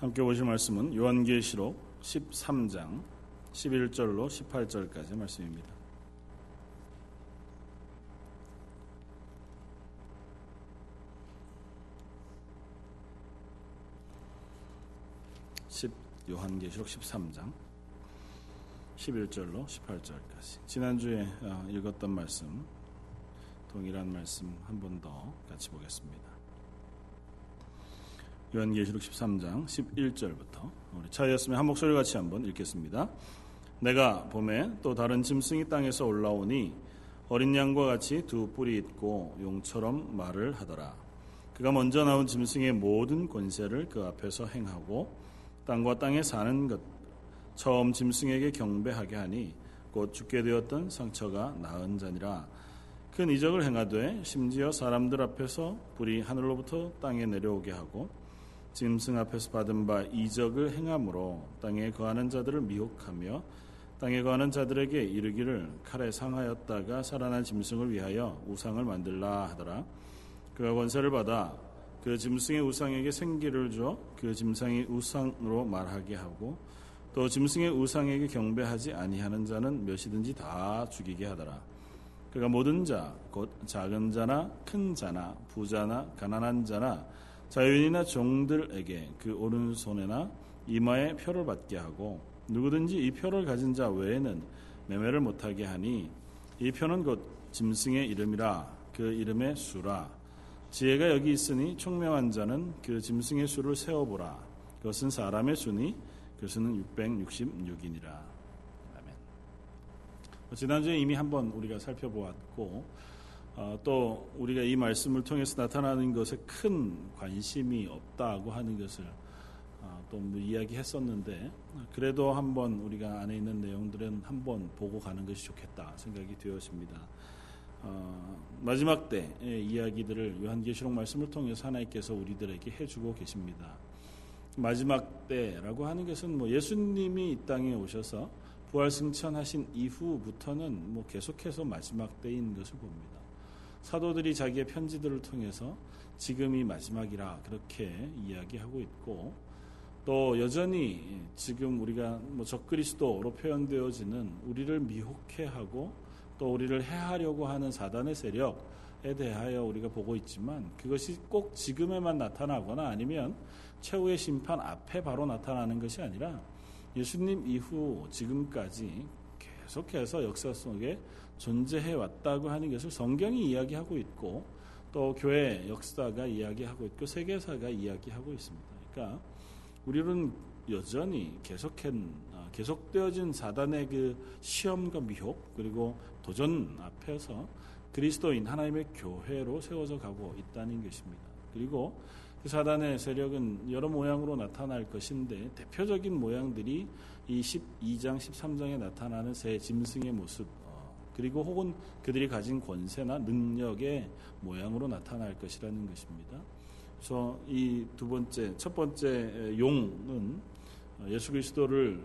함께 보실 말씀은 요한계시록 13장 11절로 18절까지 말씀입니다. 요한계시록 13장 11절로 18절까지 지난주에 어, 읽었던 말씀 동일한 말씀 한 번 더 같이 보겠습니다. 요한계시록 13장 11절부터 우리 차였으면 한 목소리 같이 한번 읽겠습니다. 내가 봄에 또 다른 짐승이 땅에서 올라오니 어린 양과 같이 두 뿔이 있고 용처럼 말을 하더라. 그가 먼저 나온 짐승의 모든 권세를 그 앞에서 행하고 땅과 땅에 사는 것 처음 짐승에게 경배하게 하니 곧 죽게 되었던 상처가 나은 자니라 큰 이적을 행하되 심지어 사람들 앞에서 불이 하늘로부터 땅에 내려오게 하고 짐승 앞에서 받은 바 이적을 행함으로 땅에 거하는 자들을 미혹하며 땅에 거하는 자들에게 이르기를 칼에 상하였다가 살아난 짐승을 위하여 우상을 만들라 하더라 그가 권세를 받아 그 짐승의 우상에게 생기를 줘 그 짐승의 우상으로 말하게 하고 또 짐승의 우상에게 경배하지 아니하는 자는 몇이든지 다 죽이게 하더라. 그가 모든 자, 곧 작은 자나 큰 자나 부자나 가난한 자나 자유인이나 종들에게 그 오른손에나 이마에 표를 받게 하고 누구든지 이 표를 가진 자 외에는 매매를 못하게 하니 이 표는 곧 짐승의 이름이라 그 이름의 수라 지혜가 여기 있으니 총명한 자는 그 짐승의 수를 세어보라 그것은 사람의 수니 그 수는 666이니라. 아멘. 지난주에 이미 한번 우리가 살펴보았고 어, 또 우리가 이 말씀을 통해서 나타나는 것에 큰 관심이 없다고 하는 것을 어, 또뭐 이야기했었는데 그래도 한번 우리가 안에 있는 내용들은 한번 보고 가는 것이 좋겠다 생각이 되었습니다. 어, 마지막 때의 이야기들을 요한계시록 말씀을 통해서 하나님께서 우리들에게 해주고 계십니다. 마지막 때라고 하는 것은 뭐 예수님이 이 땅에 오셔서 부활 승천하신 이후부터는 뭐 계속해서 마지막 때인 것을 봅니다. 사도들이 자기의 편지들을 통해서 지금이 마지막이라 그렇게 이야기하고 있고 또 여전히 지금 우리가 뭐 적그리스도로 표현되어지는 우리를 미혹해 하고 또 우리를 해하려고 하는 사단의 세력에 대하여 우리가 보고 있지만 그것이 꼭 지금에만 나타나거나 아니면 최후의 심판 앞에 바로 나타나는 것이 아니라 예수님 이후 지금까지 계속해서 역사 속에 존재해 왔다고 하는 것을 성경이 이야기하고 있고 또 교회 역사가 이야기하고 있고 세계사가 이야기하고 있습니다. 그러니까 우리는 여전히 계속한 아, 계속되어진 사단의 그 시험과 미혹 그리고 도전 앞에서 그리스도인 하나님의 교회로 세워져 가고 있다는 것입니다. 그리고 그 사단의 세력은 여러 모양으로 나타날 것인데 대표적인 모양들이 이 12장 13장에 나타나는 새 짐승의 모습 어, 그리고 혹은 그들이 가진 권세나 능력의 모양으로 나타날 것이라는 것입니다. 그래서 이 두 번째 첫 번째 용은 예수 그리스도를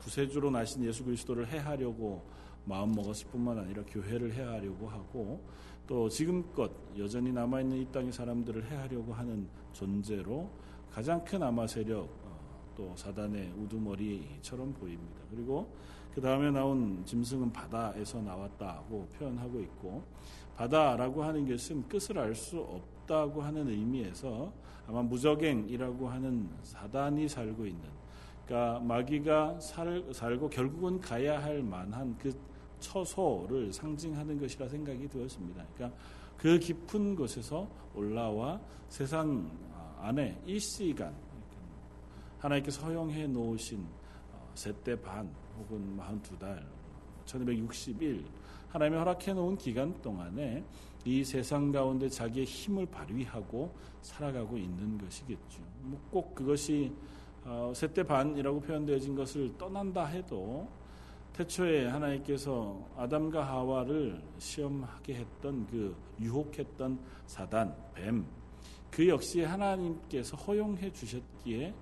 구세주로 나신 예수 그리스도를 해하려고 마음 먹었을 뿐만 아니라 교회를 해하려고 하고 또 지금껏 여전히 남아있는 이 땅의 사람들을 해하려고 하는 존재로 가장 큰 아마 세력 어, 또 사단의 우두머리처럼 보입니다. 그리고 그 다음에 나온 짐승은 바다에서 나왔다고 표현하고 있고 바다라고 하는 것은 끝을 알 수 없다고 하는 의미에서 아마 무적행이라고 하는 사단이 살고 있는 그러니까 마귀가 살, 살고 결국은 가야 할 만한 그 처소를 상징하는 것이라 생각이 되었습니다. 그러니까 그 깊은 곳에서 올라와 세상 안에 일시간 하나님께서 허용해 놓으신 어, 세대 반 혹은 42달 1260일 하나님이 허락해 놓은 기간 동안에 이 세상 가운데 자기의 힘을 발휘하고 살아가고 있는 것이겠죠. 뭐 꼭 그것이 어, 세대 반이라고 표현되어진 것을 떠난다 해도 태초에 하나님께서 아담과 하와를 시험하게 했던 그 유혹했던 사단, 뱀, 그 역시 하나님께서 허용해 주셨기에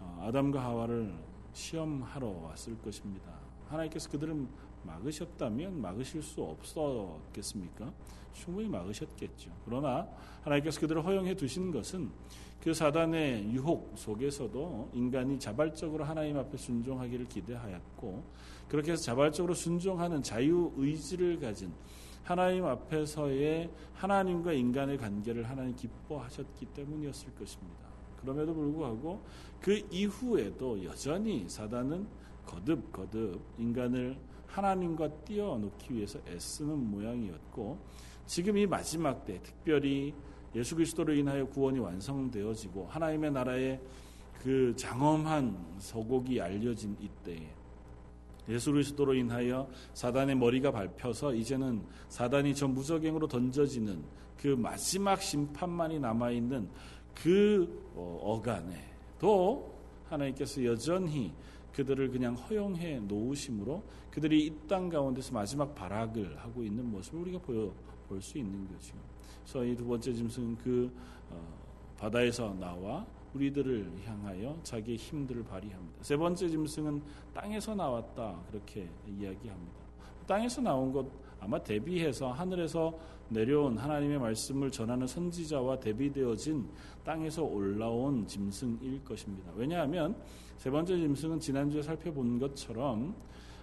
어, 아담과 하와를 시험하러 왔을 것입니다. 하나님께서 그들은 막으셨다면 막으실 수 없었겠습니까? 충분히 막으셨겠죠. 그러나 하나님께서 그들을 허용해 두신 것은 그 사단의 유혹 속에서도 인간이 자발적으로 하나님 앞에 순종하기를 기대하였고 그렇게 해서 자발적으로 순종하는 자유 의지를 가진 하나님 앞에서의 하나님과 인간의 관계를 하나님 기뻐하셨기 때문이었을 것입니다. 그럼에도 불구하고 그 이후에도 여전히 사단은 거듭 거듭 인간을 하나님과 띄어놓기 위해서 애쓰는 모양이었고 지금 이 마지막 때 특별히 예수 그리스도로 인하여 구원이 완성되어지고 하나님의 나라의 그 장엄한 서곡이 알려진 이때에 예수 그리스도로 인하여 사단의 머리가 밟혀서 이제는 사단이 전 무적행으로 던져지는 그 마지막 심판만이 남아 있는 그 어, 어간에 또 하나님께서 여전히 그들을 그냥 허용해 놓으심으로 그들이 이 땅 가운데서 마지막 발악을 하고 있는 모습을 우리가 보여 볼 수 있는 거죠. 그래서 이 두 번째 짐승은 그 어, 바다에서 나와 우리들을 향하여 자기의 힘들을 발휘합니다. 세 번째 짐승은 땅에서 나왔다 그렇게 이야기합니다. 땅에서 나온 것 아마 대비해서 하늘에서 내려온 하나님의 말씀을 전하는 선지자와 대비되어진 땅에서 올라온 짐승일 것입니다. 왜냐하면 세 번째 짐승은 지난주에 살펴본 것처럼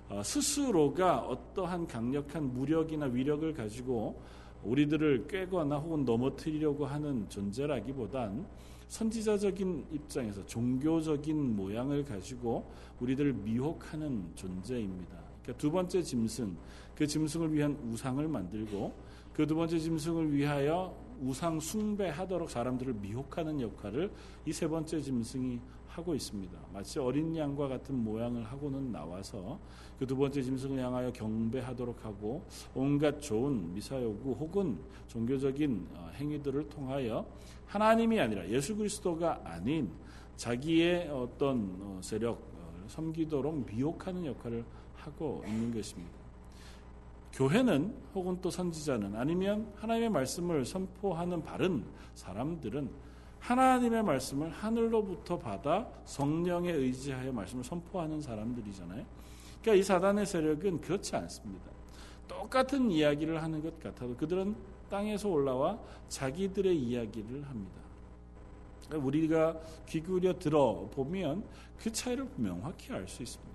어, 스스로가 어떠한 강력한 무력이나 위력을 가지고 우리들을 꿰거나 혹은 넘어뜨리려고 하는 존재라기보단 선지자적인 입장에서 종교적인 모양을 가지고 우리들을 미혹하는 존재입니다. 그러니까 두 번째 짐승, 그 짐승을 위한 우상을 만들고 그 두 번째 짐승을 위하여 우상 숭배하도록 사람들을 미혹하는 역할을 이 세 번째 짐승이 하고 있습니다. 마치 어린 양과 같은 모양을 하고는 나와서 그 두 번째 짐승을 향하여 경배하도록 하고 온갖 좋은 미사요구 혹은 종교적인 어, 행위들을 통하여 하나님이 아니라 예수 그리스도가 아닌 자기의 어떤 어, 세력 섬기도록 미혹하는 역할을 하고 있는 것입니다. 교회는 혹은 또 선지자는 아니면 하나님의 말씀을 선포하는 바른 사람들은 하나님의 말씀을 하늘로부터 받아 성령에 의지하여 말씀을 선포하는 사람들이잖아요. 그러니까 이 사단의 세력은 그렇지 않습니다. 똑같은 이야기를 하는 것 같아도 그들은 땅에서 올라와 자기들의 이야기를 합니다. 우리가 귀 기울여 들어보면 그 차이를 명확히 알 수 있습니다.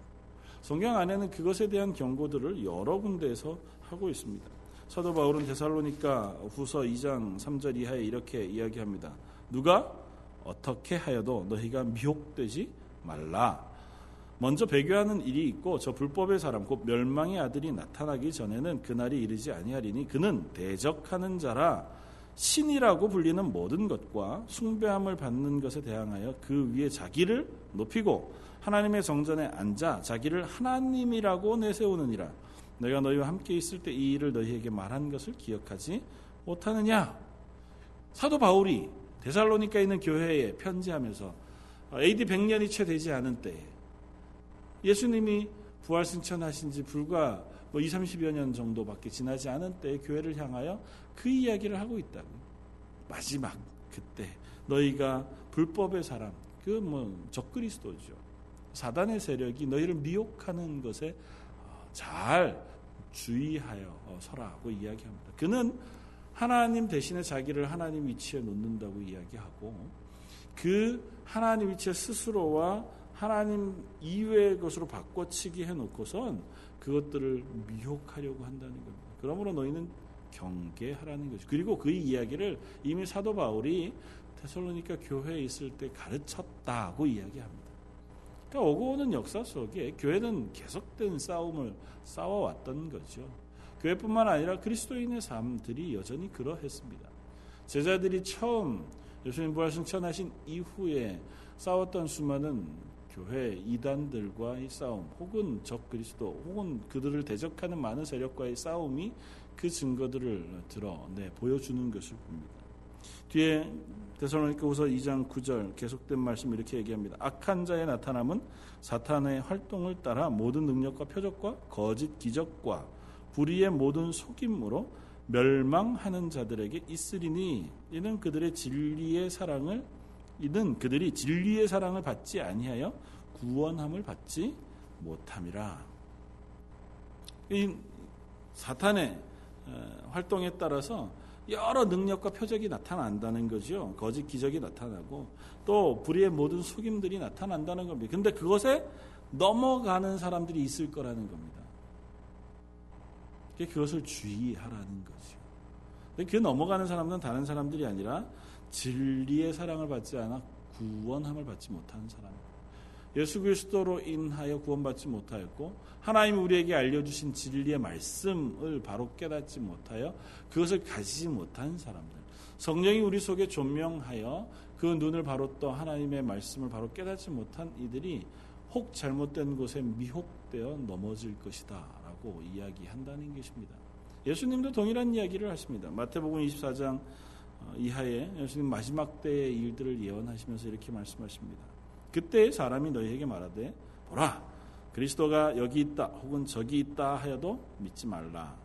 성경 안에는 그것에 대한 경고들을 여러 군데에서 하고 있습니다. 사도 바울은 데살로니가 후서 2장 3절 이하에 이렇게 이야기합니다. 누가 어떻게 하여도 너희가 미혹되지 말라. 먼저 배교하는 일이 있고 저 불법의 사람 곧 멸망의 아들이 나타나기 전에는 그날이 이르지 아니하리니 그는 대적하는 자라 신이라고 불리는 모든 것과 숭배함을 받는 것에 대항하여 그 위에 자기를 높이고 하나님의 성전에 앉아 자기를 하나님이라고 내세우느니라 내가 너희와 함께 있을 때 이 일을 너희에게 말한 것을 기억하지 못하느냐 사도 바울이 데살로니카 있는 교회에 편지하면서 AD 100년이 채 되지 않은 때에 예수님이 부활 승천하신 지 불과 뭐 2, 30여 년 정도밖에 지나지 않은 때에 교회를 향하여 그 이야기를 하고 있다고. 마지막 그때 너희가 불법의 사람, 그 뭐 적그리스도죠. 사단의 세력이 너희를 미혹하는 것에 어, 잘 주의하여 어, 서라고 이야기합니다. 그는 하나님 대신에 자기를 하나님 위치에 놓는다고 이야기하고 그 하나님 위치에 스스로와 하나님 이외의 것으로 바꿔치기 해놓고선 그것들을 미혹하려고 한다는 겁니다. 그러므로 너희는 경계하라는 거죠. 그리고 그 이야기를 이미 사도 바울이 테살로니카 교회에 있을 때 가르쳤다고 이야기합니다. 그러니까 오고 오는 역사 속에 교회는 계속된 싸움을 싸워왔던 거죠. 교회뿐만 아니라 그리스도인의 삶들이 여전히 그러했습니다. 제자들이 처음 예수님 부활 승천하신 이후에 싸웠던 수많은 교회 이단들과의 싸움, 혹은 적 그리스도, 혹은 그들을 대적하는 많은 세력과의 싸움이 그 증거들을 드러내 보여주는 것을 봅니다. 뒤에 데살로니가후서 2장 9절 계속된 말씀 이렇게 얘기합니다. 악한 자의 나타남은 사탄의 활동을 따라 모든 능력과 표적과 거짓 기적과 불의의 모든 속임으로 멸망하는 자들에게 있으리니 이는 그들의 진리의 사랑을 이는 그들이 진리의 사랑을 받지 아니하여 구원함을 받지 못함이라. 이 사탄의 활동에 따라서 여러 능력과 표적이 나타난다는 거죠. 거짓 기적이 나타나고 또 불의의 모든 속임들이 나타난다는 겁니다. 근데 그것에 넘어가는 사람들이 있을 거라는 겁니다. 그것을 주의하라는 거죠. 근데 그 넘어가는 사람은 다른 사람들이 아니라 진리의 사랑을 받지 않아 구원함을 받지 못하는 사람. 예수 그리스도로 인하여 구원받지 못하였고 하나님 우리에게 알려주신 진리의 말씀을 바로 깨닫지 못하여 그것을 가지지 못한 사람들. 성령이 우리 속에 조명하여 그 눈을 바로 떠 하나님의 말씀을 바로 깨닫지 못한 이들이 혹 잘못된 곳에 미혹되어 넘어질 것이다 라고 이야기한다는 것입니다. 예수님도 동일한 이야기를 하십니다. 마태복음 24장 어, 이하에 예수님 마지막 때의 일들을 예언하시면서 이렇게 말씀하십니다. 그때 사람이 너희에게 말하되 보라 그리스도가 여기 있다 혹은 저기 있다 하여도 믿지 말라.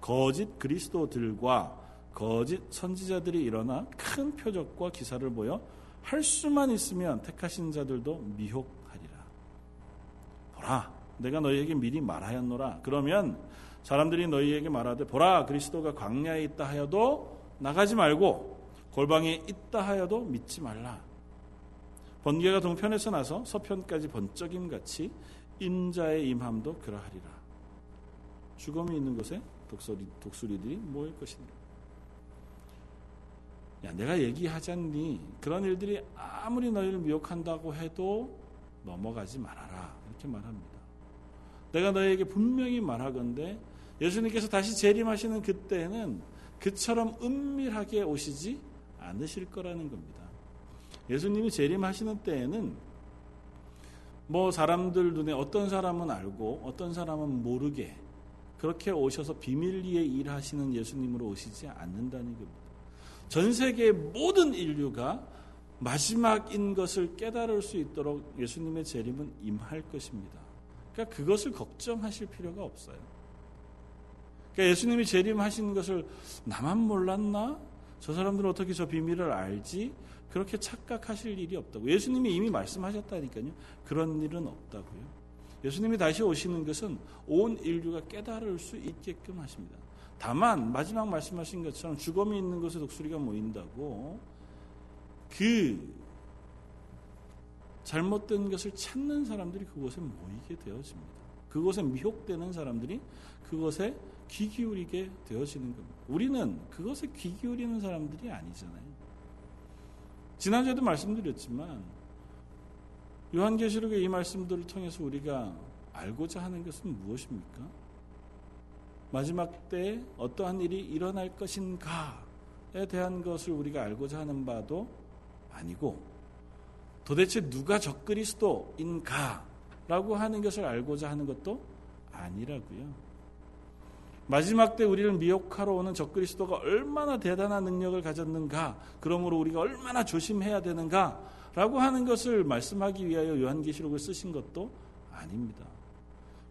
거짓 그리스도들과 거짓 선지자들이 일어나 큰 표적과 기사를 보여 할 수만 있으면 택하신 자들도 미혹하리라. 보라, 내가 너희에게 미리 말하였노라. 그러면 사람들이 너희에게 말하되 보라, 그리스도가 광야에 있다 하여도 나가지 말고 골방에 있다 하여도 믿지 말라. 번개가 동편에서 나서 서편까지 번쩍임 같이 인자의 임함도 그러하리라. 죽음이 있는 곳에 독수리, 독수리들이 모일 것이니라. 야, 내가 얘기하잖니. 그런 일들이 아무리 너희를 미혹한다고 해도 넘어가지 말아라. 이렇게 말합니다. 내가 너희에게 분명히 말하건대 예수님께서 다시 재림하시는 그때는 그처럼 은밀하게 오시지 않으실 거라는 겁니다. 예수님이 재림하시는 때에는 뭐 사람들 눈에 어떤 사람은 알고 어떤 사람은 모르게 그렇게 오셔서 비밀리에 일하시는 예수님으로 오시지 않는다는 겁니다. 전 세계의 모든 인류가 마지막인 것을 깨달을 수 있도록 예수님의 재림은 임할 것입니다. 그러니까 그것을 걱정하실 필요가 없어요. 그러니까 예수님이 재림하신 것을 나만 몰랐나? 저 사람들은 어떻게 저 비밀을 알지? 그렇게 착각하실 일이 없다고. 예수님이 이미 말씀하셨다니까요. 그런 일은 없다고요. 예수님이 다시 오시는 것은 온 인류가 깨달을 수 있게끔 하십니다. 다만 마지막 말씀하신 것처럼 죽음이 있는 곳에 독수리가 모인다고 그 잘못된 것을 찾는 사람들이 그곳에 모이게 되어집니다. 그곳에 미혹되는 사람들이 그것에 귀 기울이게 되어지는 겁니다. 우리는 그것에 귀 기울이는 사람들이 아니잖아요. 지난주에도 말씀드렸지만 요한계시록의 이 말씀들을 통해서 우리가 알고자 하는 것은 무엇입니까? 마지막 때 어떠한 일이 일어날 것인가에 대한 것을 우리가 알고자 하는 바도 아니고 도대체 누가 적그리스도인가라고 하는 것을 알고자 하는 것도 아니라고요. 마지막 때 우리를 미혹하러 오는 적그리스도가 얼마나 대단한 능력을 가졌는가, 그러므로 우리가 얼마나 조심해야 되는가라고 하는 것을 말씀하기 위하여 요한계시록을 쓰신 것도 아닙니다.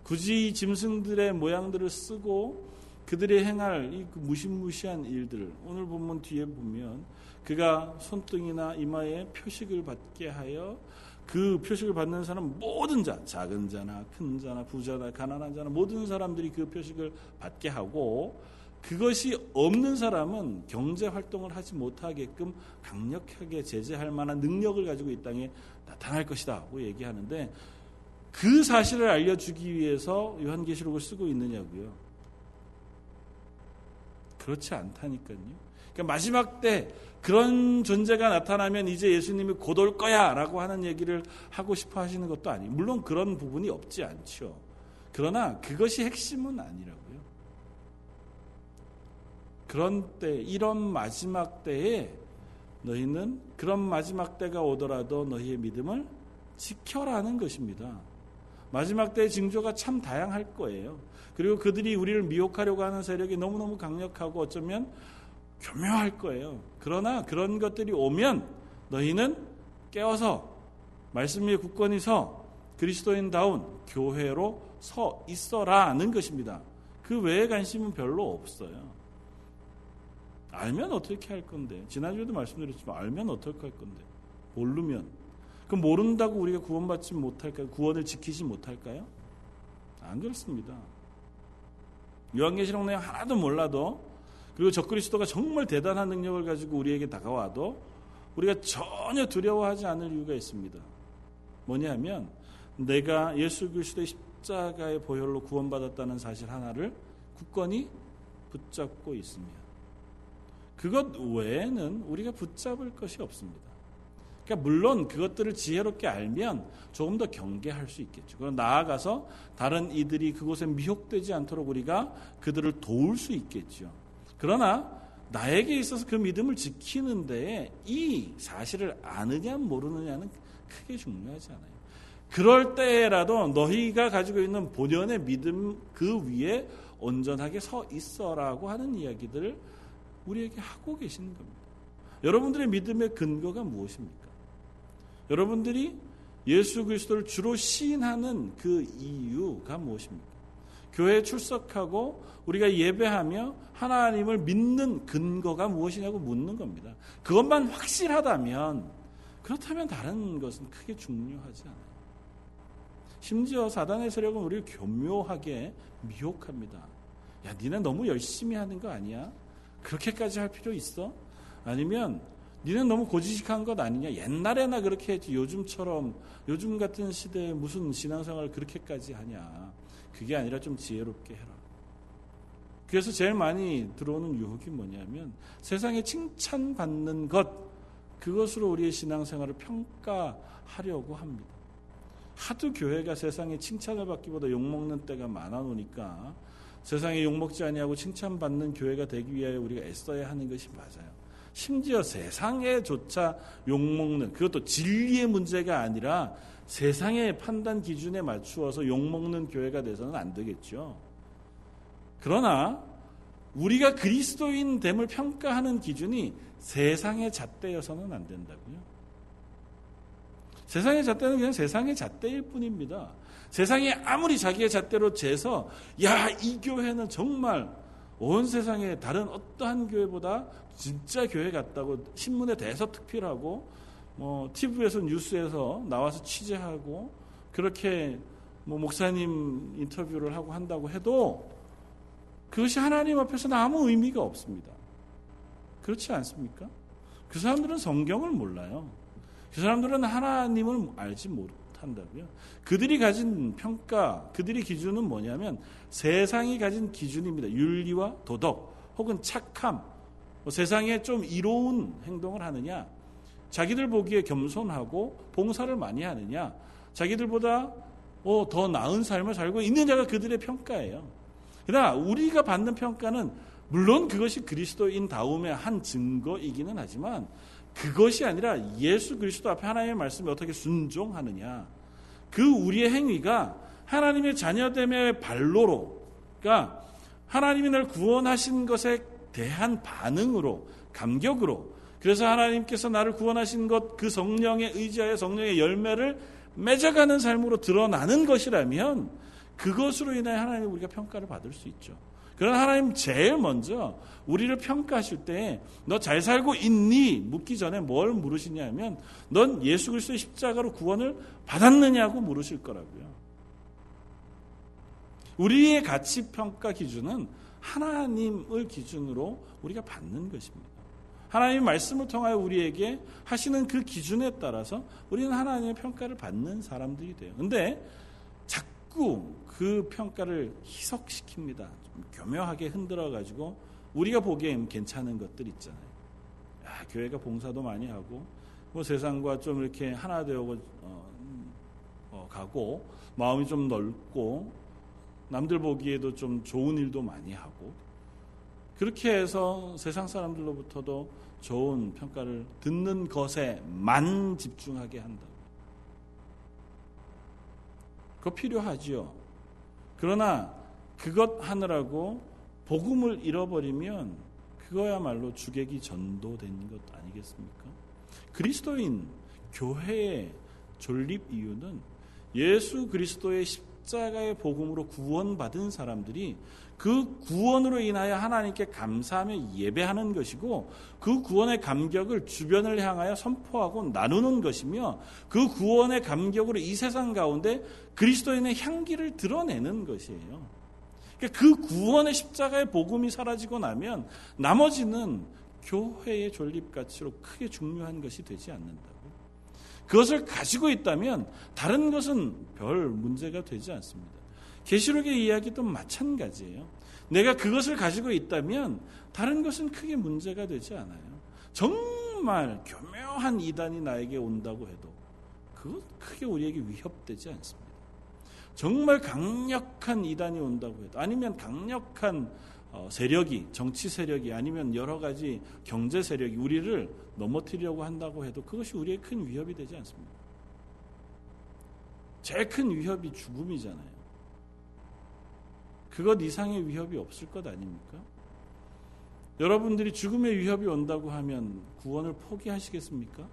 굳이 짐승들의 모양들을 쓰고 그들이 행할 이그 무시무시한 일들 오늘 본문 뒤에 보면 그가 손등이나 이마에 표식을 받게 하여 그 표식을 받는 사람 모든 자 작은 자나 큰 자나 부자나 가난한 자나 모든 사람들이 그 표식을 받게 하고 그것이 없는 사람은 경제 활동을 하지 못하게끔 강력하게 제재할 만한 능력을 가지고 이 땅에 나타날 것이다고 얘기하는데 그 사실을 알려주기 위해서 요한계시록을 쓰고 있느냐고요. 그렇지 않다니까요. 그러니까 마지막 때 그런 존재가 나타나면 이제 예수님이 곧 올 거야 라고 하는 얘기를 하고 싶어 하시는 것도 아니에요. 물론 그런 부분이 없지 않죠. 그러나 그것이 핵심은 아니라고요. 그런 때, 이런 마지막 때에 너희는 그런 마지막 때가 오더라도 너희의 믿음을 지켜라는 것입니다. 마지막 때의 징조가 참 다양할 거예요. 그리고 그들이 우리를 미혹하려고 하는 세력이 너무너무 강력하고 어쩌면 교묘할 거예요. 그러나 그런 것들이 오면 너희는 깨어서 말씀 위에 굳건히 서 그리스도인다운 교회로 서 있어라는 것입니다. 그 외에 관심은 별로 없어요. 알면 어떻게 할 건데? 지난주에도 말씀드렸지만 알면 어떻게 할 건데? 모르면 그 모른다고 우리가 구원받지 못할까요? 구원을 지키지 못할까요? 안 그렇습니다. 요한계시록 내용 하나도 몰라도 그리고 적그리스도가 정말 대단한 능력을 가지고 우리에게 다가와도 우리가 전혀 두려워하지 않을 이유가 있습니다. 뭐냐면 내가 예수 그리스도의 십자가의 보혈로 구원받았다는 사실 하나를 굳건히 붙잡고 있으며 그것 외에는 우리가 붙잡을 것이 없습니다. 그러니까 물론 그것들을 지혜롭게 알면 조금 더 경계할 수 있겠죠. 그럼 나아가서 다른 이들이 그곳에 미혹되지 않도록 우리가 그들을 도울 수 있겠죠. 그러나 나에게 있어서 그 믿음을 지키는 데에 이 사실을 아느냐 모르느냐는 크게 중요하지 않아요. 그럴 때라도 너희가 가지고 있는 본연의 믿음 그 위에 온전하게 서 있어라고 하는 이야기들을 우리에게 하고 계시는 겁니다. 여러분들의 믿음의 근거가 무엇입니까? 여러분들이 예수 그리스도를 주로 시인하는 그 이유가 무엇입니까? 교회에 출석하고 우리가 예배하며 하나님을 믿는 근거가 무엇이냐고 묻는 겁니다. 그것만 확실하다면 그렇다면 다른 것은 크게 중요하지 않아요. 심지어 사단의 세력은 우리를 교묘하게 미혹합니다. 야, 니네 너무 열심히 하는 거 아니야? 그렇게까지 할 필요 있어? 아니면 니는 너무 고지식한 것 아니냐? 옛날에나 그렇게 했지. 요즘처럼 요즘 같은 시대에 무슨 신앙생활을 그렇게까지 하냐? 그게 아니라 좀 지혜롭게 해라. 그래서 제일 많이 들어오는 유혹이 뭐냐면 세상에 칭찬받는 것 그것으로 우리의 신앙생활을 평가하려고 합니다. 하도 교회가 세상에 칭찬을 받기보다 욕먹는 때가 많아 놓으니까 세상에 욕먹지 아니하고 칭찬받는 교회가 되기 위하여 우리가 애써야 하는 것이 맞아요. 심지어 세상에조차 욕먹는 그것도 진리의 문제가 아니라 세상의 판단 기준에 맞추어서 욕먹는 교회가 돼서는 안 되겠죠. 그러나 우리가 그리스도인 됨을 평가하는 기준이 세상의 잣대여서는 안 된다고요. 세상의 잣대는 그냥 세상의 잣대일 뿐입니다. 세상이 아무리 자기의 잣대로 재서 야 이 교회는 정말 온 세상의 다른 어떠한 교회보다 진짜 교회 같다고 신문에 대해서 특필하고 뭐 TV에서 뉴스에서 나와서 취재하고 그렇게 뭐 목사님 인터뷰를 하고 한다고 해도 그것이 하나님 앞에서는 아무 의미가 없습니다. 그렇지 않습니까? 그 사람들은 성경을 몰라요. 그 사람들은 하나님을 알지 못한다고요. 그들이 가진 평가, 그들이 기준은 뭐냐면 세상이 가진 기준입니다. 윤리와 도덕 혹은 착함, 뭐 세상에 좀 이로운 행동을 하느냐, 자기들 보기에 겸손하고 봉사를 많이 하느냐, 자기들보다 어, 더 나은 삶을 살고 있는 자가 그들의 평가예요. 그러나 우리가 받는 평가는 물론 그것이 그리스도인 다음의 한 증거이기는 하지만 그것이 아니라 예수 그리스도 앞에 하나님의 말씀에 어떻게 순종하느냐. 그 우리의 행위가 하나님의 자녀됨의 발로로, 그러니까 하나님이 날 구원하신 것에 대한 반응으로, 감격으로, 그래서 하나님께서 나를 구원하신 것, 그 성령의 의지하여 성령의 열매를 맺어가는 삶으로 드러나는 것이라면 그것으로 인해 하나님 우리가 평가를 받을 수 있죠. 그러나 하나님 제일 먼저 우리를 평가하실 때 너 잘 살고 있니? 묻기 전에 뭘 물으시냐면 넌 예수 그리스도의 십자가로 구원을 받았느냐고 물으실 거라고요. 우리의 가치 평가 기준은 하나님을 기준으로 우리가 받는 것입니다. 하나님의 말씀을 통하여 우리에게 하시는 그 기준에 따라서 우리는 하나님의 평가를 받는 사람들이 돼요. 근데 자꾸 그 평가를 희석시킵니다. 좀 교묘하게 흔들어 가지고 우리가 보기엔 괜찮은 것들 있잖아요. 야, 교회가 봉사도 많이 하고 뭐 세상과 좀 이렇게 하나 되어 어, 어, 가고 마음이 좀 넓고 남들 보기에도 좀 좋은 일도 많이 하고 그렇게 해서 세상 사람들로부터도 좋은 평가를 듣는 것에만 집중하게 한다. 그거 필요하지요. 그러나 그것 하느라고 복음을 잃어버리면 그거야말로 주객이 전도된 것 아니겠습니까? 그리스도인 교회의 존립 이유는 예수 그리스도의 십자가의 복음으로 구원받은 사람들이 그 구원으로 인하여 하나님께 감사하며 예배하는 것이고 그 구원의 감격을 주변을 향하여 선포하고 나누는 것이며 그 구원의 감격으로 이 세상 가운데 그리스도인의 향기를 드러내는 것이에요. 그러니까 그 구원의 십자가의 복음이 사라지고 나면 나머지는 교회의 존립 가치로 크게 중요한 것이 되지 않는다고. 그것을 가지고 있다면 다른 것은 별 문제가 되지 않습니다. 계시록의 이야기도 마찬가지예요. 내가 그것을 가지고 있다면 다른 것은 크게 문제가 되지 않아요. 정말 교묘한 이단이 나에게 온다고 해도 그것 크게 우리에게 위협되지 않습니다. 정말 강력한 이단이 온다고 해도 아니면 강력한 어, 세력이 정치 세력이 아니면 여러 가지 경제 세력이 우리를 넘어뜨리려고 한다고 해도 그것이 우리의 큰 위협이 되지 않습니다. 제일 큰 위협이 죽음이잖아요. 그것 이상의 위협이 없을 것 아닙니까? 여러분들이 죽음의 위협이 온다고 하면 구원을 포기하시겠습니까?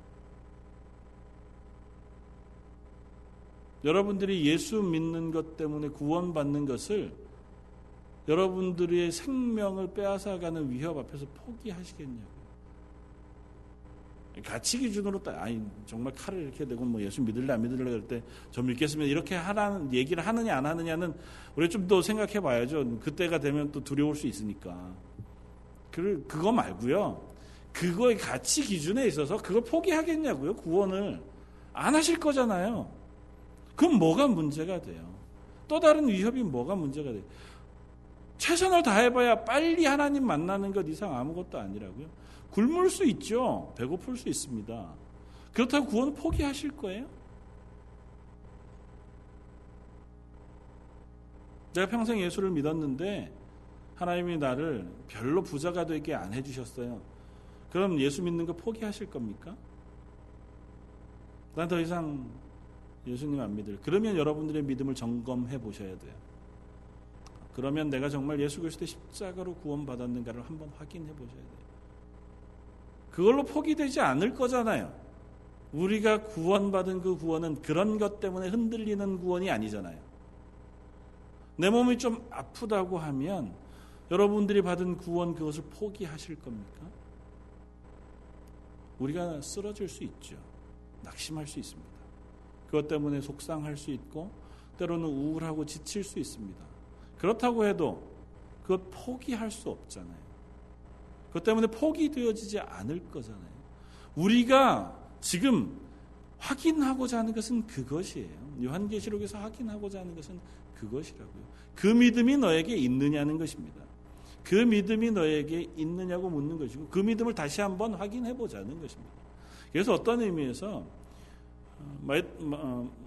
여러분들이 예수 믿는 것 때문에 구원받는 것을 여러분들의 생명을 빼앗아가는 위협 앞에서 포기하시겠냐고. 가치 기준으로 딱, 아니, 정말 칼을 이렇게 대고 뭐 예수 믿을래 안 믿을래 그럴 때저 믿겠으면 이렇게 하라는 얘기를 하느냐 안 하느냐는 우리 좀 더 생각해 봐야죠. 그때가 되면 또 두려울 수 있으니까. 그, 그거 말고요. 그거의 가치 기준에 있어서 그걸 포기하겠냐고요. 구원을. 안 하실 거잖아요. 그럼 뭐가 문제가 돼요? 또 다른 위협이 뭐가 문제가 돼요? 최선을 다해봐야 빨리 하나님 만나는 것 이상 아무것도 아니라고요. 굶을 수 있죠. 배고플 수 있습니다. 그렇다고 구원 포기하실 거예요? 내가 평생 예수를 믿었는데 하나님이 나를 별로 부자가 되게 안 해주셨어요. 그럼 예수 믿는 거 포기하실 겁니까? 난 더 이상 예수님 안 믿을. 그러면 여러분들의 믿음을 점검해 보셔야 돼요. 그러면 내가 정말 예수 그리스도의 십자가로 구원받았는가를 한번 확인해 보셔야 돼요. 그걸로 포기되지 않을 거잖아요. 우리가 구원받은 그 구원은 그런 것 때문에 흔들리는 구원이 아니잖아요. 내 몸이 좀 아프다고 하면 여러분들이 받은 구원 그것을 포기하실 겁니까? 우리가 쓰러질 수 있죠. 낙심할 수 있습니다. 그것 때문에 속상할 수 있고 때로는 우울하고 지칠 수 있습니다. 그렇다고 해도 그것 포기할 수 없잖아요. 그것 때문에 포기되어지지 않을 거잖아요. 우리가 지금 확인하고자 하는 것은 그것이에요. 요한계시록에서 확인하고자 하는 것은 그것이라고요. 그 믿음이 너에게 있느냐는 것입니다. 그 믿음이 너에게 있느냐고 묻는 것이고 그 믿음을 다시 한번 확인해 보자는 것입니다. 그래서 어떤 의미에서 어,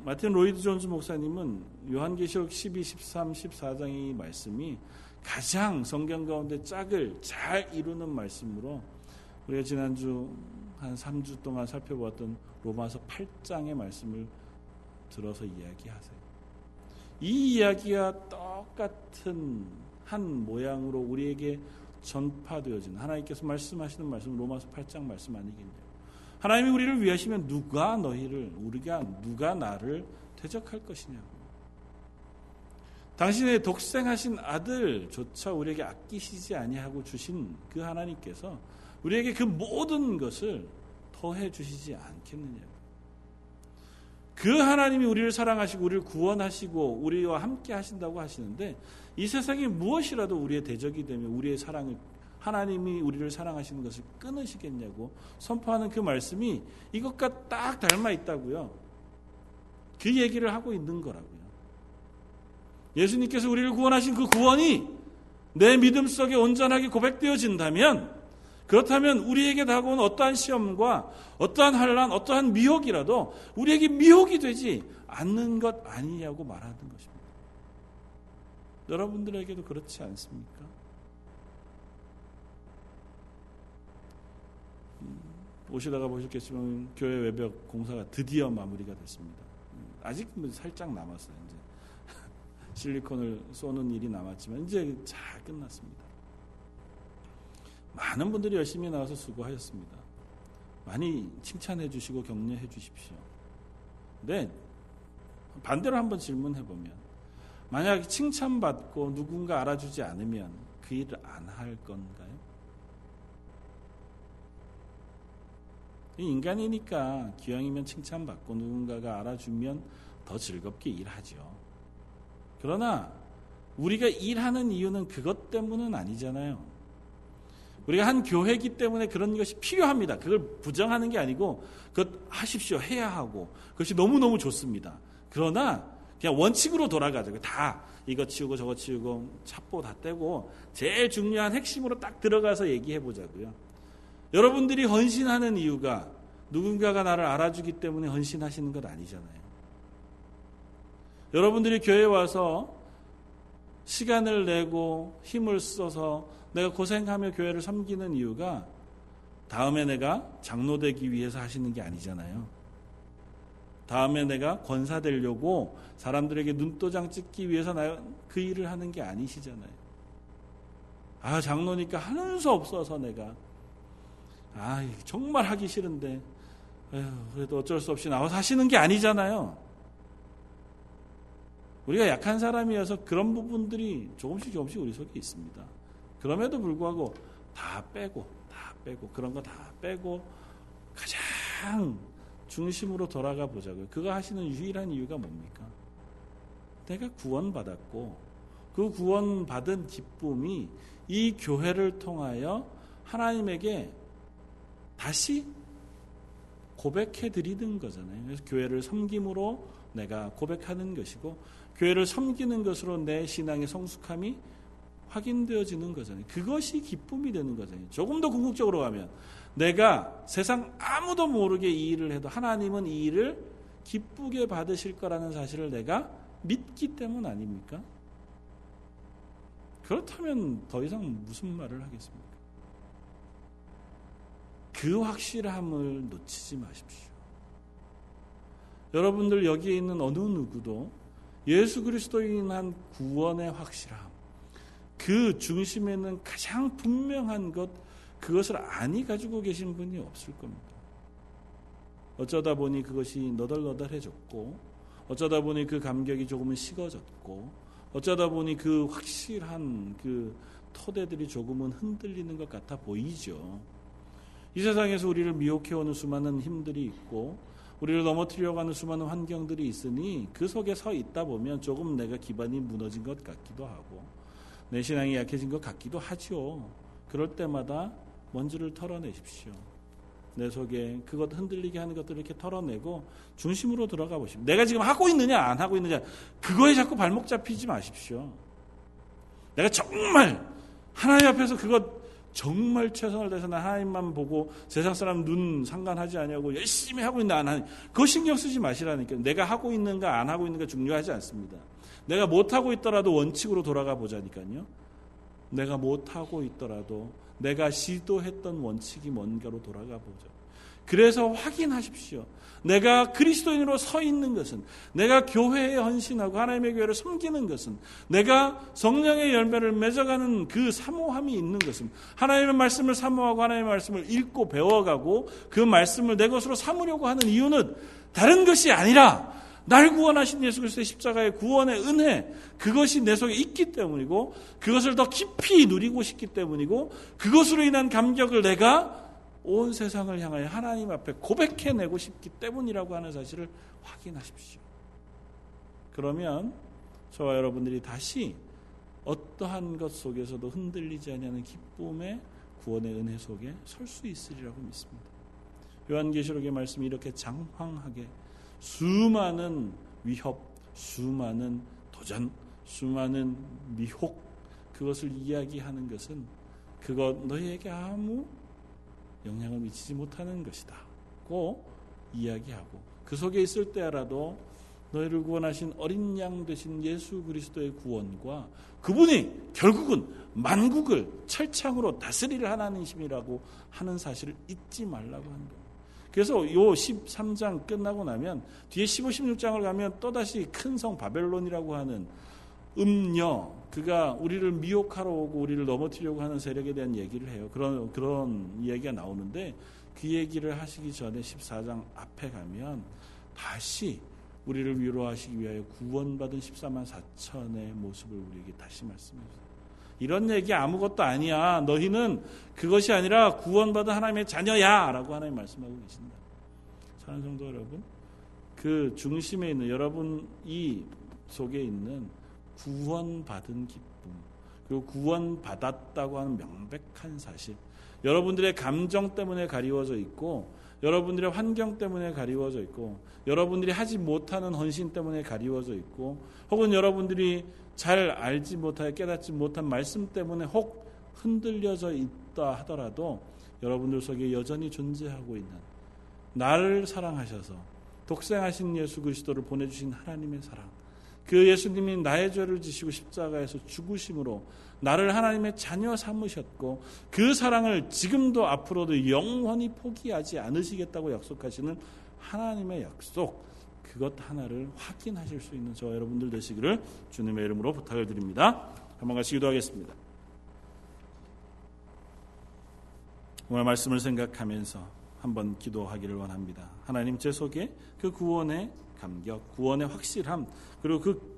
마틴 로이드 존스 목사님은 요한계시록 12, 13, 14장의 말씀이 가장 성경 가운데 짝을 잘 이루는 말씀으로 우리가 지난주 한 3주 동안 살펴보았던 로마서 8장의 말씀을 들어서 이야기하세요. 이 이야기와 똑같은 한 모양으로 우리에게 전파되어진 하나님께서 말씀하시는 말씀 로마서 8장 말씀 아니겠냐. 하나님이 우리를 위하시면 누가 너희를 우리가 누가 나를 대적할 것이냐고. 당신의 독생하신 아들조차 우리에게 아끼시지 아니하고 주신 그 하나님께서 우리에게 그 모든 것을 더해 주시지 않겠느냐고. 그 하나님이 우리를 사랑하시고 우리를 구원하시고 우리와 함께 하신다고 하시는데 이 세상에 무엇이라도 우리의 대적이 되면 우리의 사랑을 하나님이 우리를 사랑하시는 것을 끊으시겠냐고 선포하는 그 말씀이 이것과 딱 닮아 있다고요. 그 얘기를 하고 있는 거라고요. 예수님께서 우리를 구원하신 그 구원이 내 믿음 속에 온전하게 고백되어진다면 그렇다면 우리에게 다가온 어떠한 시험과 어떠한 환란, 어떠한 미혹이라도 우리에게 미혹이 되지 않는 것 아니냐고 말하는 것입니다. 여러분들에게도 그렇지 않습니까? 오시다가 보셨겠지만 교회 외벽 공사가 드디어 마무리가 됐습니다. 아직 뭐 살짝 남았어요. 이제 실리콘을 쏘는 일이 남았지만 이제 잘 끝났습니다. 많은 분들이 열심히 나와서 수고하셨습니다. 많이 칭찬해 주시고 격려해 주십시오. 근데 반대로 한번 질문해 보면 만약 칭찬받고 누군가 알아주지 않으면 그 일을 안 할 건가요? 인간이니까 기왕이면 칭찬받고 누군가가 알아주면 더 즐겁게 일하죠. 그러나 우리가 일하는 이유는 그것 때문은 아니잖아요. 우리가 한 교회이기 때문에 그런 것이 필요합니다. 그걸 부정하는 게 아니고 그것 하십시오. 해야 하고 그것이 너무너무 좋습니다. 그러나 그냥 원칙으로 돌아가자. 다 이거 치우고 저거 치우고 찹보 다 떼고 제일 중요한 핵심으로 딱 들어가서 얘기해 보자고요. 여러분들이 헌신하는 이유가 누군가가 나를 알아주기 때문에 헌신하시는 것 아니잖아요. 여러분들이 교회에 와서 시간을 내고 힘을 써서 내가 고생하며 교회를 섬기는 이유가 다음에 내가 장로 되기 위해서 하시는 게 아니잖아요. 다음에 내가 권사 되려고 사람들에게 눈도장 찍기 위해서 그 일을 하는 게 아니시잖아요. 아, 장로니까 하는 수 없어서 내가 아, 정말 하기 싫은데 에휴, 그래도 어쩔 수 없이 나와서 하시는 게 아니잖아요. 우리가 약한 사람이어서 그런 부분들이 조금씩 조금씩 우리 속에 있습니다. 그럼에도 불구하고 다 빼고 다 빼고 그런 거 다 빼고 가장 중심으로 돌아가 보자고요. 그거 하시는 유일한 이유가 뭡니까? 내가 구원받았고 그 구원받은 기쁨이 이 교회를 통하여 하나님에게 다시 고백해 드리는 거잖아요. 그래서 교회를 섬김으로 내가 고백하는 것이고 교회를 섬기는 것으로 내 신앙의 성숙함이 확인되어지는 거잖아요. 그것이 기쁨이 되는 거잖아요. 조금 더 궁극적으로 가면 내가 세상 아무도 모르게 이 일을 해도 하나님은 이 일을 기쁘게 받으실 거라는 사실을 내가 믿기 때문 아닙니까? 그렇다면 더 이상 무슨 말을 하겠습니까? 그 확실함을 놓치지 마십시오. 여러분들 여기에 있는 어느 누구도 예수 그리스도에 인한 구원의 확실함, 그 중심에는 가장 분명한 것, 그것을 아니 가지고 계신 분이 없을 겁니다. 어쩌다 보니 그것이 너덜너덜해졌고, 어쩌다 보니 그 감격이 조금은 식어졌고, 어쩌다 보니 그 확실한 그 토대들이 조금은 흔들리는 것 같아 보이죠. 이 세상에서 우리를 미혹해오는 수많은 힘들이 있고, 우리를 넘어뜨려고 하는 수많은 환경들이 있으니 그 속에 서 있다 보면 조금 내가 기반이 무너진 것 같기도 하고, 내 신앙이 약해진 것 같기도 하죠. 그럴 때마다 먼지를 털어내십시오. 내 속에 그것 흔들리게 하는 것들을 이렇게 털어내고 중심으로 들어가 보십시오. 내가 지금 하고 있느냐 안 하고 있느냐 그거에 자꾸 발목 잡히지 마십시오. 내가 정말 하나님 앞에서 그것 정말 최선을 다해서 나 하나님만 보고 세상 사람 눈 상관하지 않냐고 열심히 하고 있나 안 하는 그거 신경 쓰지 마시라니까 내가 하고 있는가 안 하고 있는가 중요하지 않습니다. 내가 못 하고 있더라도 원칙으로 돌아가 보자니까요. 내가 못 하고 있더라도 내가 시도했던 원칙이 뭔가로 돌아가 보죠. 그래서 확인하십시오. 내가 그리스도인으로 서 있는 것은 내가 교회에 헌신하고 하나님의 교회를 섬기는 것은 내가 성령의 열매를 맺어가는 그 사모함이 있는 것은 하나님의 말씀을 사모하고 하나님의 말씀을 읽고 배워가고 그 말씀을 내 것으로 삼으려고 하는 이유는 다른 것이 아니라 날 구원하신 예수 그리스도의 십자가의 구원의 은혜 그것이 내 속에 있기 때문이고 그것을 더 깊이 누리고 싶기 때문이고 그것으로 인한 감격을 내가 온 세상을 향하여 하나님 앞에 고백해내고 싶기 때문이라고 하는 사실을 확인하십시오. 그러면 저와 여러분들이 다시 어떠한 것 속에서도 흔들리지 않는 기쁨의 구원의 은혜 속에 설 수 있으리라고 믿습니다. 요한계시록의 말씀이 이렇게 장황하게 수많은 위협, 수많은 도전, 수많은 미혹 그것을 이야기하는 것은 그것 너희에게 아무 영향을 미치지 못하는 것이다. 고 이야기하고 그 속에 있을 때라도 너희를 구원하신 어린 양 되신 예수 그리스도의 구원과 그분이 결국은 만국을 철창으로 다스릴 하나님이심이라고 하는 사실을 잊지 말라고 하는 겁니다. 그래서 요 13장 끝나고 나면 뒤에 15, 16장을 가면 또다시 큰 성 바벨론이라고 하는 음녀 그가 우리를 미혹하러 오고 우리를 넘어뜨리려고 하는 세력에 대한 얘기를 해요. 그런 그런 이야기가 나오는데 그 얘기를 하시기 전에 14장 앞에 가면 다시 우리를 위로하시기 위하여 구원받은 14만 4천의 모습을 우리에게 다시 말씀해 주세요. 이런 얘기 아무것도 아니야. 너희는 그것이 아니라 구원받은 하나님의 자녀야. 라고 하나님 말씀하고 계신다. 사랑하는 성도 여러분, 그 중심에 있는 여러분 이 속에 있는 구원받은 기쁨, 그리고 구원받았다고 하는 명백한 사실. 여러분들의 감정 때문에 가리워져 있고, 여러분들의 환경 때문에 가리워져 있고, 여러분들이 하지 못하는 헌신 때문에 가리워져 있고, 혹은 여러분들이 잘 알지 못하여 깨닫지 못한 말씀 때문에 혹 흔들려져 있다 하더라도 여러분들 속에 여전히 존재하고 있는 나를 사랑하셔서 독생하신 예수 그리스도를 보내주신 하나님의 사랑, 그 예수님이 나의 죄를 지시고 십자가에서 죽으심으로 나를 하나님의 자녀 삼으셨고 그 사랑을 지금도 앞으로도 영원히 포기하지 않으시겠다고 약속하시는 하나님의 약속 그것 하나를 확인하실 수 있는 저 여러분들 되시기를 주님의 이름으로 부탁을 드립니다. 한번 같이 기도하겠습니다. 오늘 말씀을 생각하면서 한번 기도하기를 원합니다. 하나님 제 속에 그 구원의 감격, 구원의 확실함, 그리고 그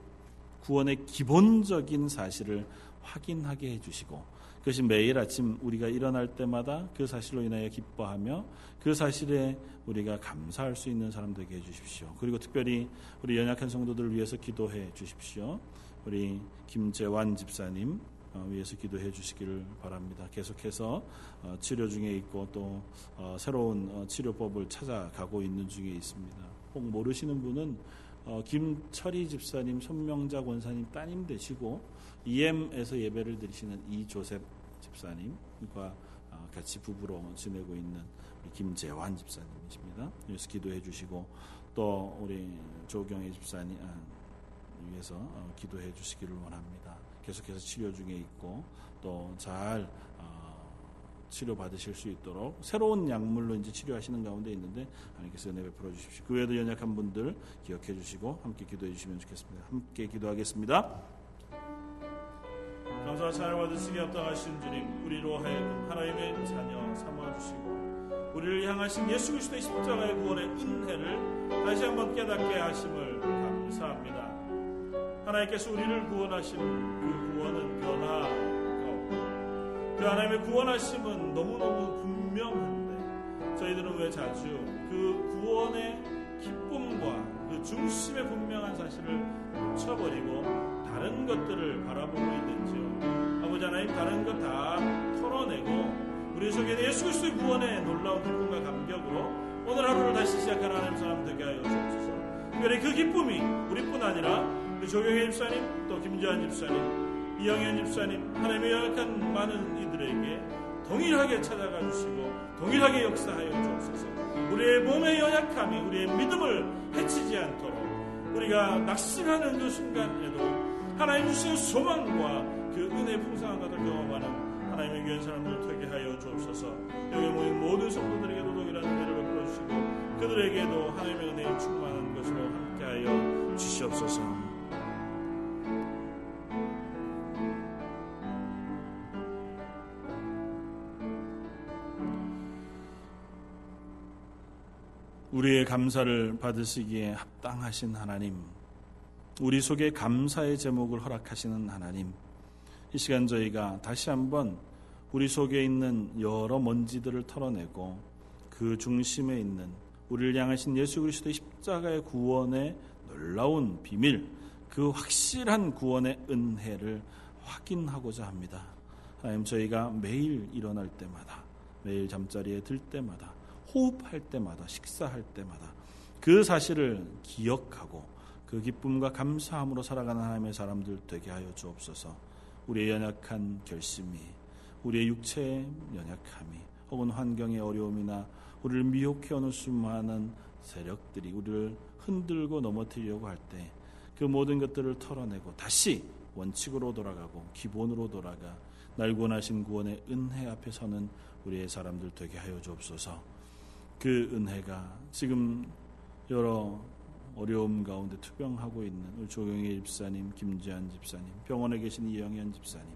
구원의 기본적인 사실을 확인하게 해주시고 그것이 매일 아침 우리가 일어날 때마다 그 사실로 인하여 기뻐하며 그 사실에 우리가 감사할 수 있는 사람 되게 해주십시오. 그리고 특별히 우리 연약한 성도들을 위해서 기도해 주십시오. 우리 김재환 집사님 어, 위해서 기도해 주시기를 바랍니다. 계속해서 어, 치료 중에 있고 또 어, 새로운 치료법을 찾아가고 있는 중에 있습니다. 꼭 모르시는 분은 김철희 집사님, 손명자 권사님 따님 되시고 EM에서 예배를 드리시는 이조셉 집사님과 같이 부부로 지내고 있는 김재환 집사님이십니다. 위해서 기도해 주시고 또 우리 조경희 집사님 아, 위해서 기도해 주시기를 원합니다. 계속해서 치료 중에 있고 또잘 어, 치료 받으실 수 있도록 새로운 약물로 이제 치료하시는 가운데 있는데 하나님께서 은혜 베풀어 주십시오. 그 외에도 연약한 분들 기억해 주시고 함께 기도해 주시면 좋겠습니다. 함께 기도하겠습니다. 감사와 찬양 받으시기 합당하신 주님, 우리로 하여금 하나님의 자녀 삼아 주시고 우리를 향하신 예수 그리스도의 십자가의 구원의 은혜를 다시 한번 깨닫게 하심을. 하나님께서 우리를 구원하신 그 구원은 변화가 없고 그 하나님의 구원하심은 너무너무 분명한데 저희들은 왜 자주 그 구원의 기쁨과 그 중심의 분명한 사실을 놓쳐버리고 다른 것들을 바라보고 있는지요. 아버지 하나님 다른 것 다 털어내고 우리 속에 예수 그리스도의 구원의 놀라운 기쁨과 감격으로 오늘 하루를 다시 시작하는 하나님 사람 되게 하여 주옵소서. 특별히 그 기쁨이 우리뿐 아니라 그 조경혜 집사님, 또 김지환 집사님, 이영현 집사님, 하나님의 연약한 많은 이들에게 동일하게 찾아가 주시고 동일하게 역사하여 주옵소서. 우리의 몸의 연약함이 우리의 믿음을 해치지 않도록 우리가 낙심하는 그 순간에도 하나님 주신 소망과 그 은혜 풍성한 것을 경험하는 하나님의 귀한 사람들 되게 하여 주옵소서. 여기 모인 모든 성도들에게도 동일한 은혜를 베풀어 주시고 그들에게도 하나님의 은혜에 충만한 것으로 함께하여 주시옵소서. 우리의 감사를 받으시기에 합당하신 하나님, 우리 속에 감사의 제목을 허락하시는 하나님, 이 시간 저희가 다시 한번 우리 속에 있는 여러 먼지들을 털어내고 그 중심에 있는 우리를 향하신 예수 그리스도의 십자가의 구원의 놀라운 비밀, 그 확실한 구원의 은혜를 확인하고자 합니다. 하나님 저희가 매일 일어날 때마다 매일 잠자리에 들 때마다 호흡할 때마다 식사할 때마다 그 사실을 기억하고 그 기쁨과 감사함으로 살아가는 하나님의 사람들 되게 하여 주옵소서. 우리의 연약한 결심이 우리의 육체의 연약함이 혹은 환경의 어려움이나 우리를 미혹해 오는 수많은 세력들이 우리를 흔들고 넘어뜨리려고 할 때 그 모든 것들을 털어내고 다시 원칙으로 돌아가고 기본으로 돌아가 날 구원하신 구원의 은혜 앞에 서는 우리의 사람들 되게 하여 주옵소서. 그 은혜가 지금 여러 어려움 가운데 투병하고 있는 조경혜 집사님, 김지한 집사님, 병원에 계신 이영현 집사님,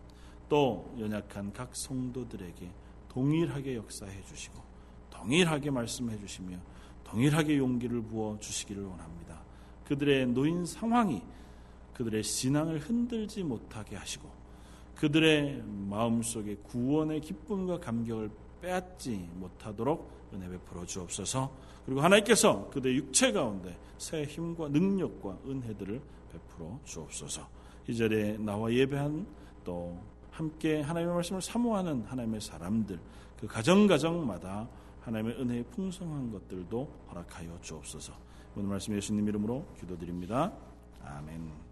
또 연약한 각 성도들에게 동일하게 역사해 주시고 동일하게 말씀해 주시며 동일하게 용기를 부어 주시기를 원합니다. 그들의 노인 상황이 그들의 신앙을 흔들지 못하게 하시고 그들의 마음속에 구원의 기쁨과 감격을 빼앗지 못하도록 은혜 베풀어 주옵소서. 그리고 하나님께서 그들의 육체 가운데 새 힘과 능력과 은혜들을 베풀어 주옵소서. 이 자리에 나와 예배한 또 함께 하나님의 말씀을 사모하는 하나님의 사람들 그 가정 가정마다 하나님의 은혜의 풍성한 것들도 허락하여 주옵소서. 오늘 말씀 예수님 이름으로 기도드립니다. 아멘.